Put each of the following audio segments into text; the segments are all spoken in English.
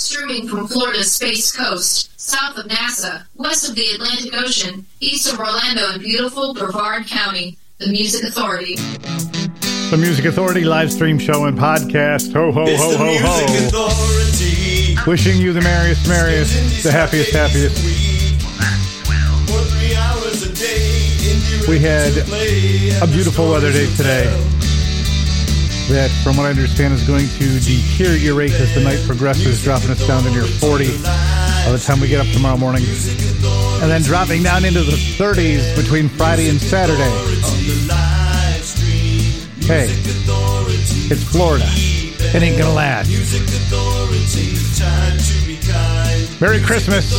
streaming from Florida's Space Coast, south of NASA, west of the Atlantic Ocean, east of Orlando in beautiful Brevard County, the Music Authority. The Music Authority live stream show and podcast. Ho, ho, ho, ho, ho. Wishing you the merriest, merriest, the happiest, happiest. We had a beautiful weather day today that, from what I understand, is going to deteriorate as the night progresses, dropping us down to near 40 by the time we get up tomorrow morning. And then dropping down into the 30s between Friday and Saturday. Hey, it's Florida. It ain't gonna last. Merry Christmas.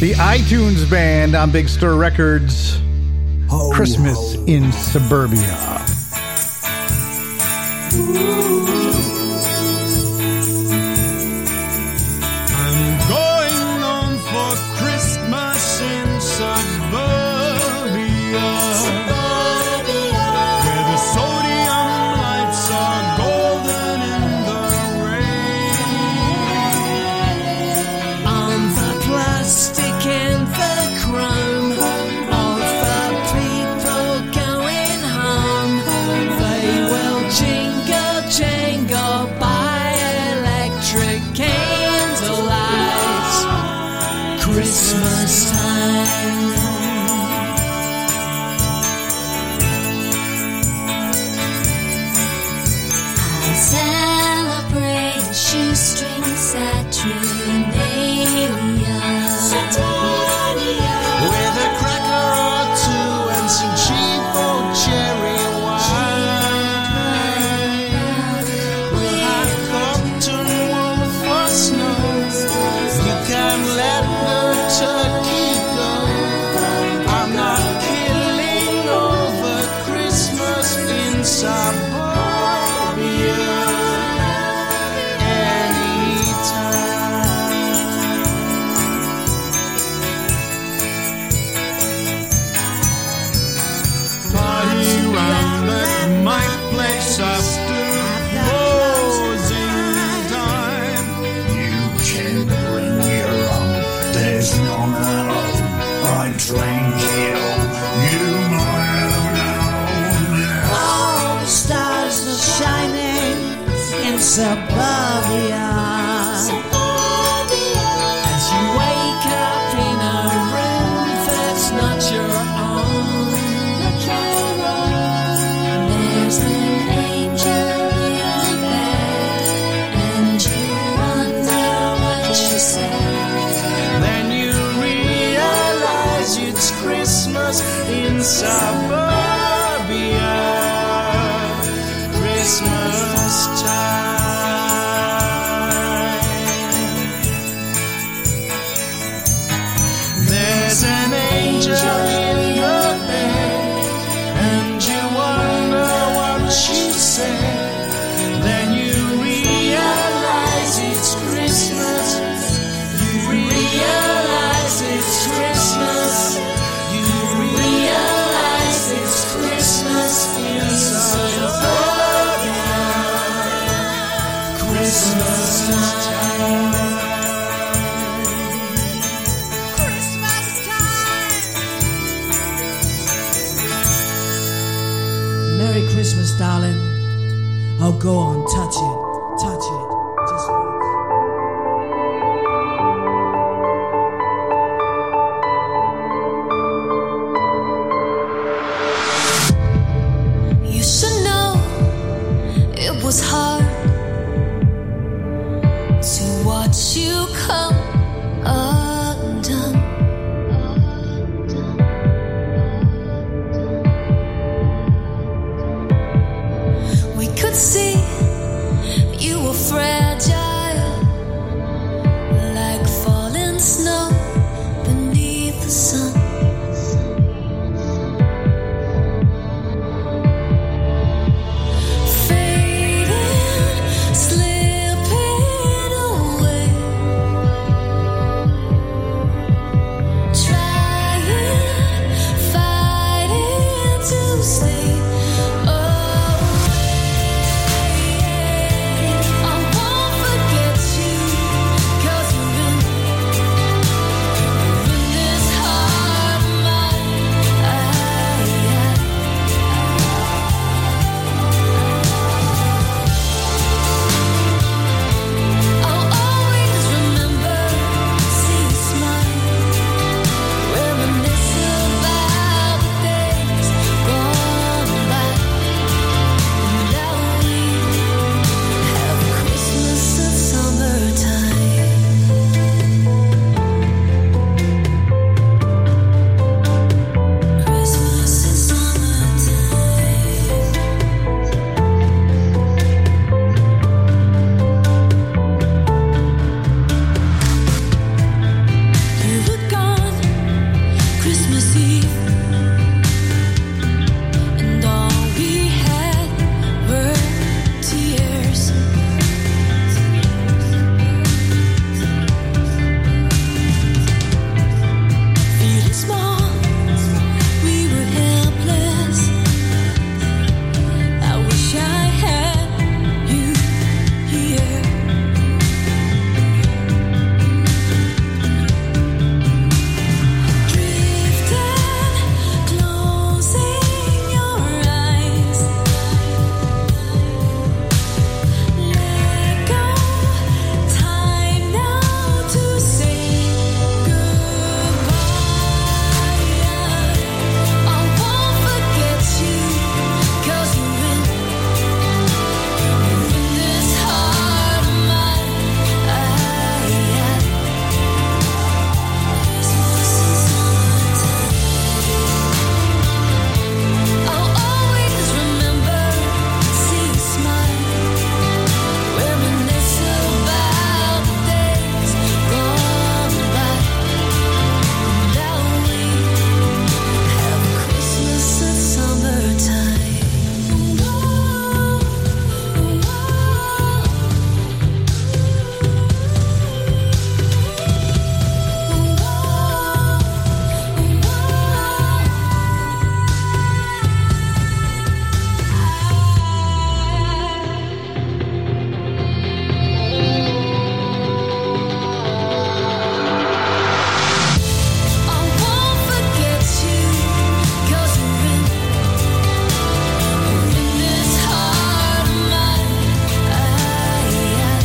The iTunes band on Big Stir Records. Christmas in Suburbia. I'm in darling. Oh, go on, touch it,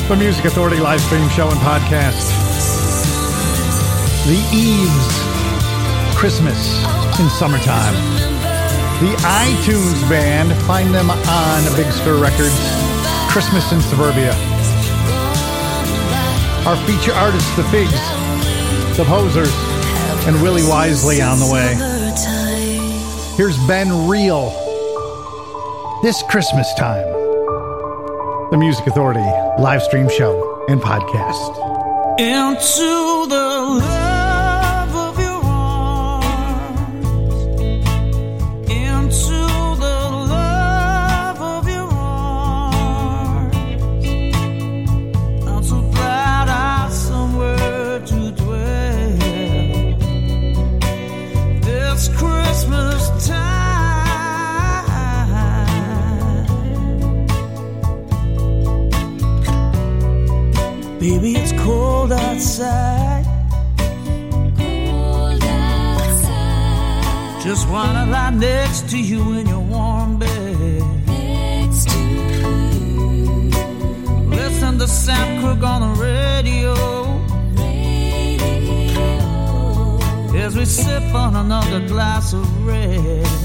The Music Authority live stream show and podcast. The Eves Christmas in Summertime. The iTunes Band. Find them on Big Stir Records. Christmas in Suburbia. Our feature artists, The Figs, The Posers, and Willie Wisely on the way. Here's Ben Real. This Christmas time the Music Authority live stream show and podcast. Into the next to you in your warm bed. Next to you. Listen to Sam Cooke on the radio. radio. As we sip on another glass of red.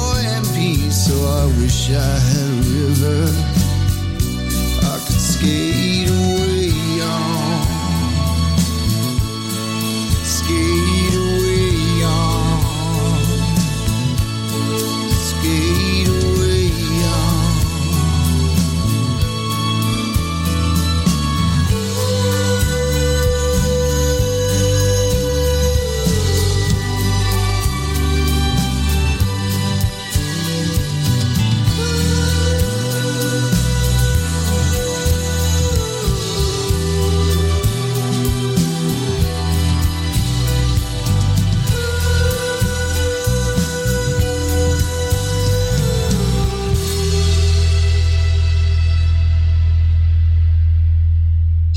joy and peace. So I wish I had a river I could skate away.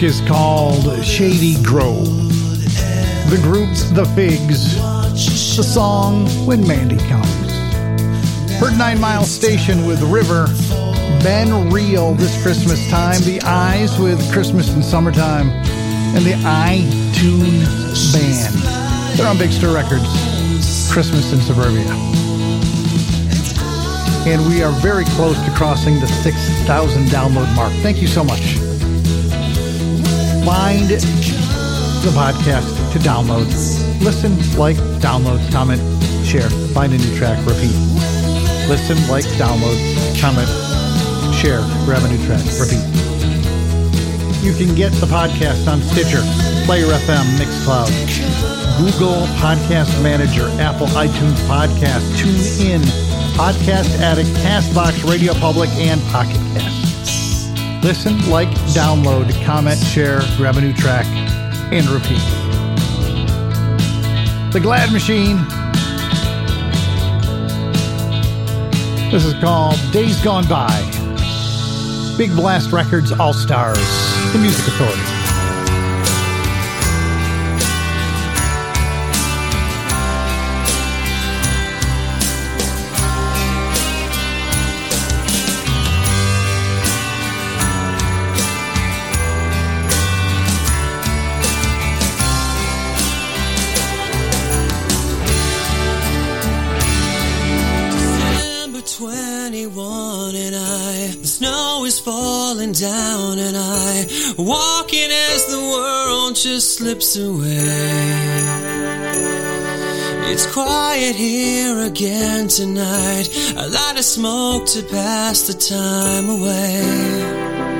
Disc is called Shady Grove. The group's The Figs. The song When Mandy Comes. Heard Nine Mile Station with River. Ben Real this Christmas time. The Eyes with Christmas and Summertime. And the iTunes Band. They're on Big Stir Records. Christmas in Suburbia. And we are very close to crossing the 6,000 download mark. Thank you so much. Find the podcast to download. Listen, like, download, comment, share, find a new track, repeat. Listen, like, download, comment, share, grab a new track, repeat. You can get the podcast on Stitcher, Player FM, Mixcloud, Google Podcast Manager, Apple iTunes Podcast, TuneIn, Podcast Addict, Castbox, Radio Public, and Pocket Cast. Listen, like, download, comment, share, grab a new track, and repeat. The Glad Machine. This is called Days Gone By. Big Blast Records All Stars, the Music Authority. Just slips away. It's quiet here again tonight, a lot of smoke to pass the time away.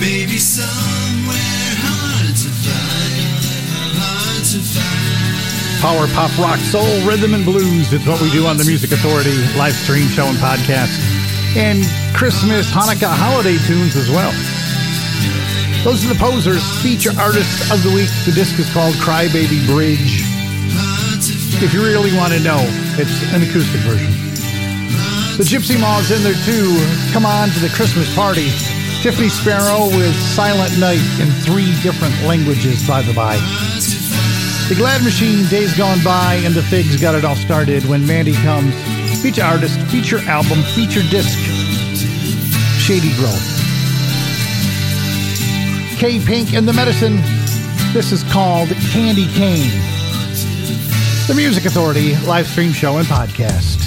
Maybe somewhere hard to find. Hard to find. Power pop rock soul rhythm and blues. It's what we do on the Music Authority live stream show and podcast. And Christmas, Hanukkah holiday tunes as well. Those are the posers. Feature artist of the week. The disc is called Crybaby Bridge. If you really want to know, it's an acoustic version. The Gypsy Mall's in there too. Come on to the Christmas party. Tiffany Sparrow with Silent Night in three different languages, by the by. The Glad Machine, Days Gone By, and the Figgs got it all started when Mandy comes. Feature artist, feature album, feature disc. Shady Grove. K Pink and the Medicine. This is called Candy Cane. The Music Authority live stream show and podcast.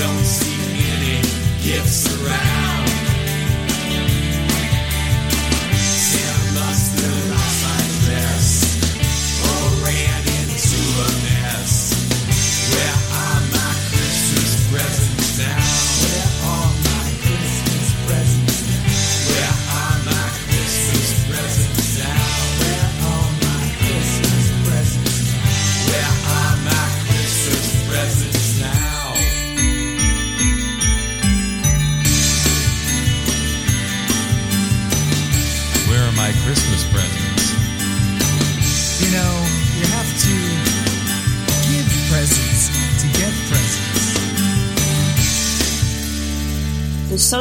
don't see any gifts around.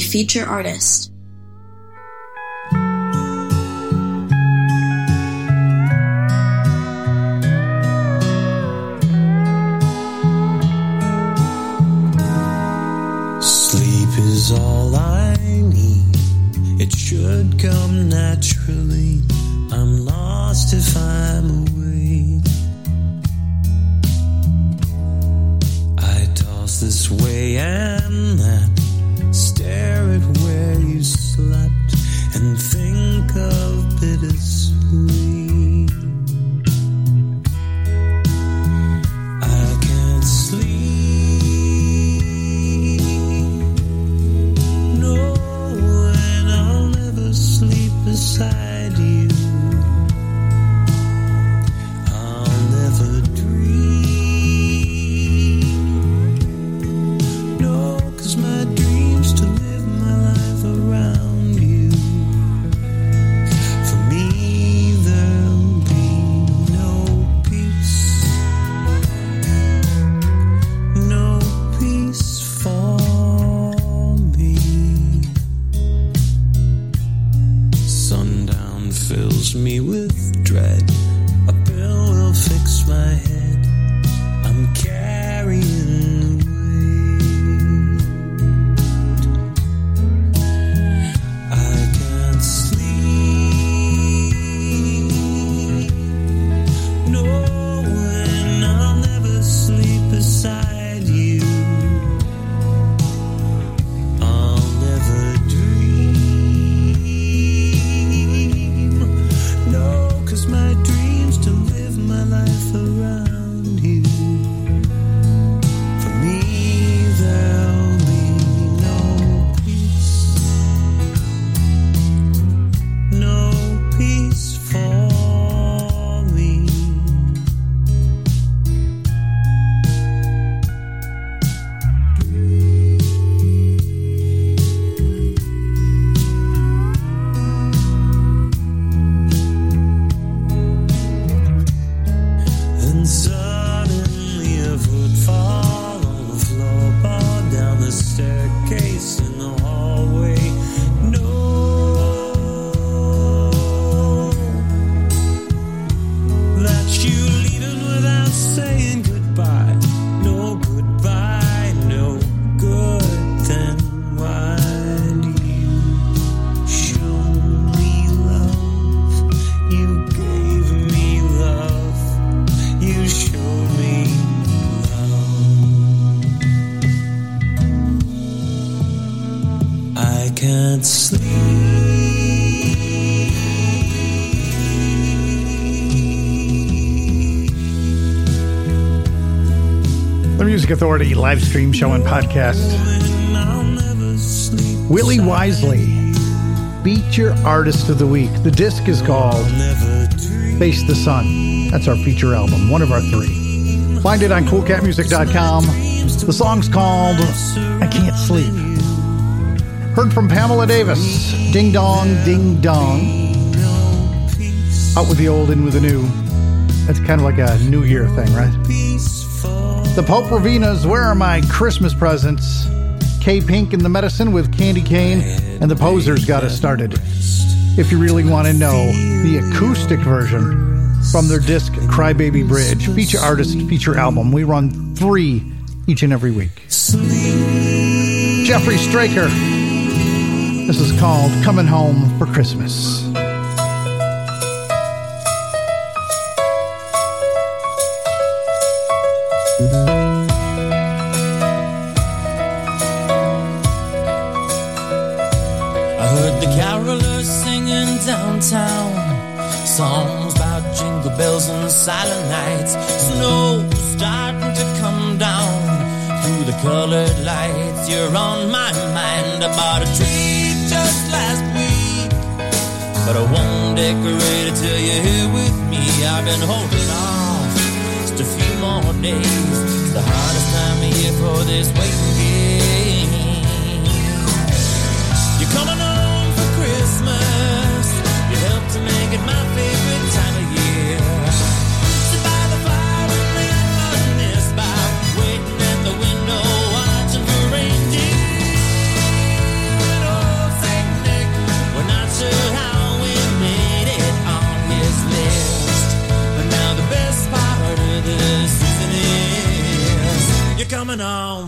Feature artist. Me with dread. Music Authority live stream show and podcast. Willie Wisely, Feature Artist of the Week. The disc is called Face the Sun. That's our feature album, one of our three. Find it on koolkatmusik.com. The song's called I Can't Sleep. Heard from Pamela Davis, Ding Dong, Ding Dong. Out with the old, in with the new. That's kind of like a New Year thing, right? The Pope Ravinas, Where Are My Christmas Presents? K Pink and the Medicine with Candy Cane, and the Posers got us started. If you really want to know the acoustic version from their disc Crybaby Bridge, feature artist, feature album, we run three each and every week. Jeffrey Straker. This is called Coming Home for Christmas. Colored lights. You're on my mind. I bought a tree just last week, but I won't decorate it till you're here with me. I've been holding off just a few more days. It's the hardest time of year for this waiting game.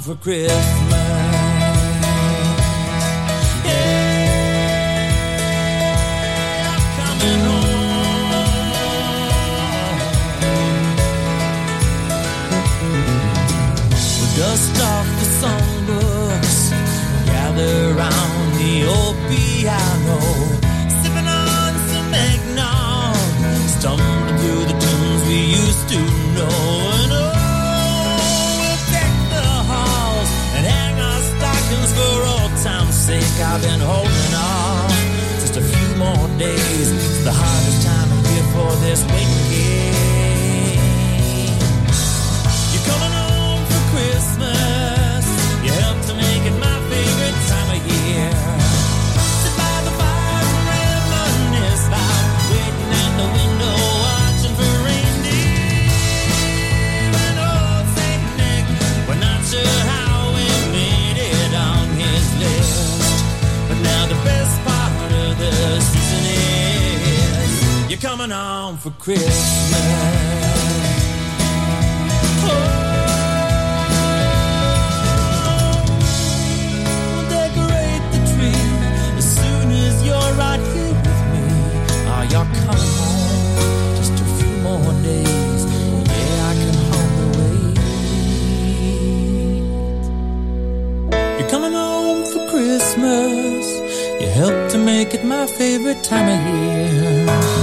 for Christmas. I've been holding coming home for Christmas. Y'all coming home just a few more days. Yeah, I can hardly wait. You're coming home for Christmas. You helped to make it my favorite time of year.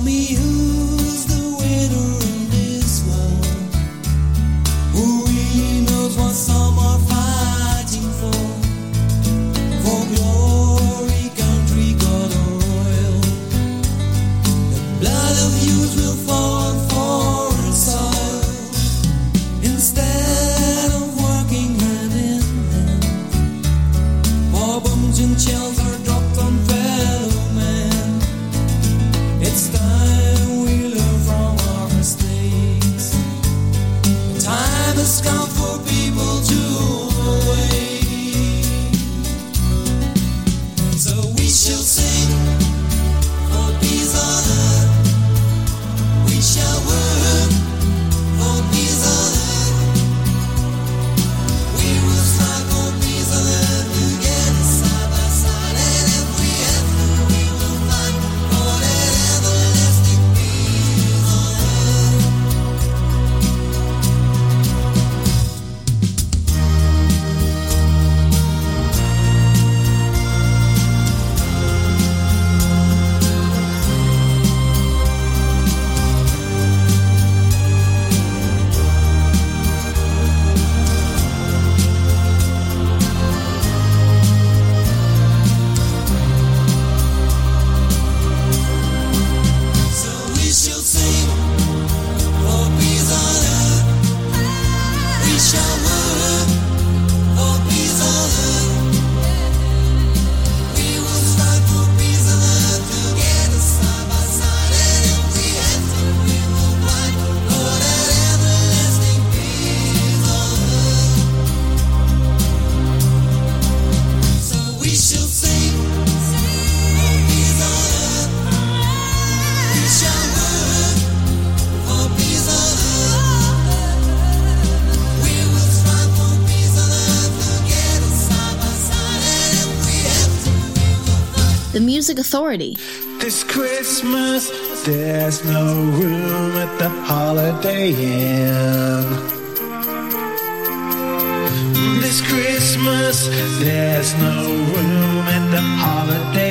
tell me who Music Authority. This Christmas, there's no room at the Holiday Inn. This Christmas, there's no room at the Holiday.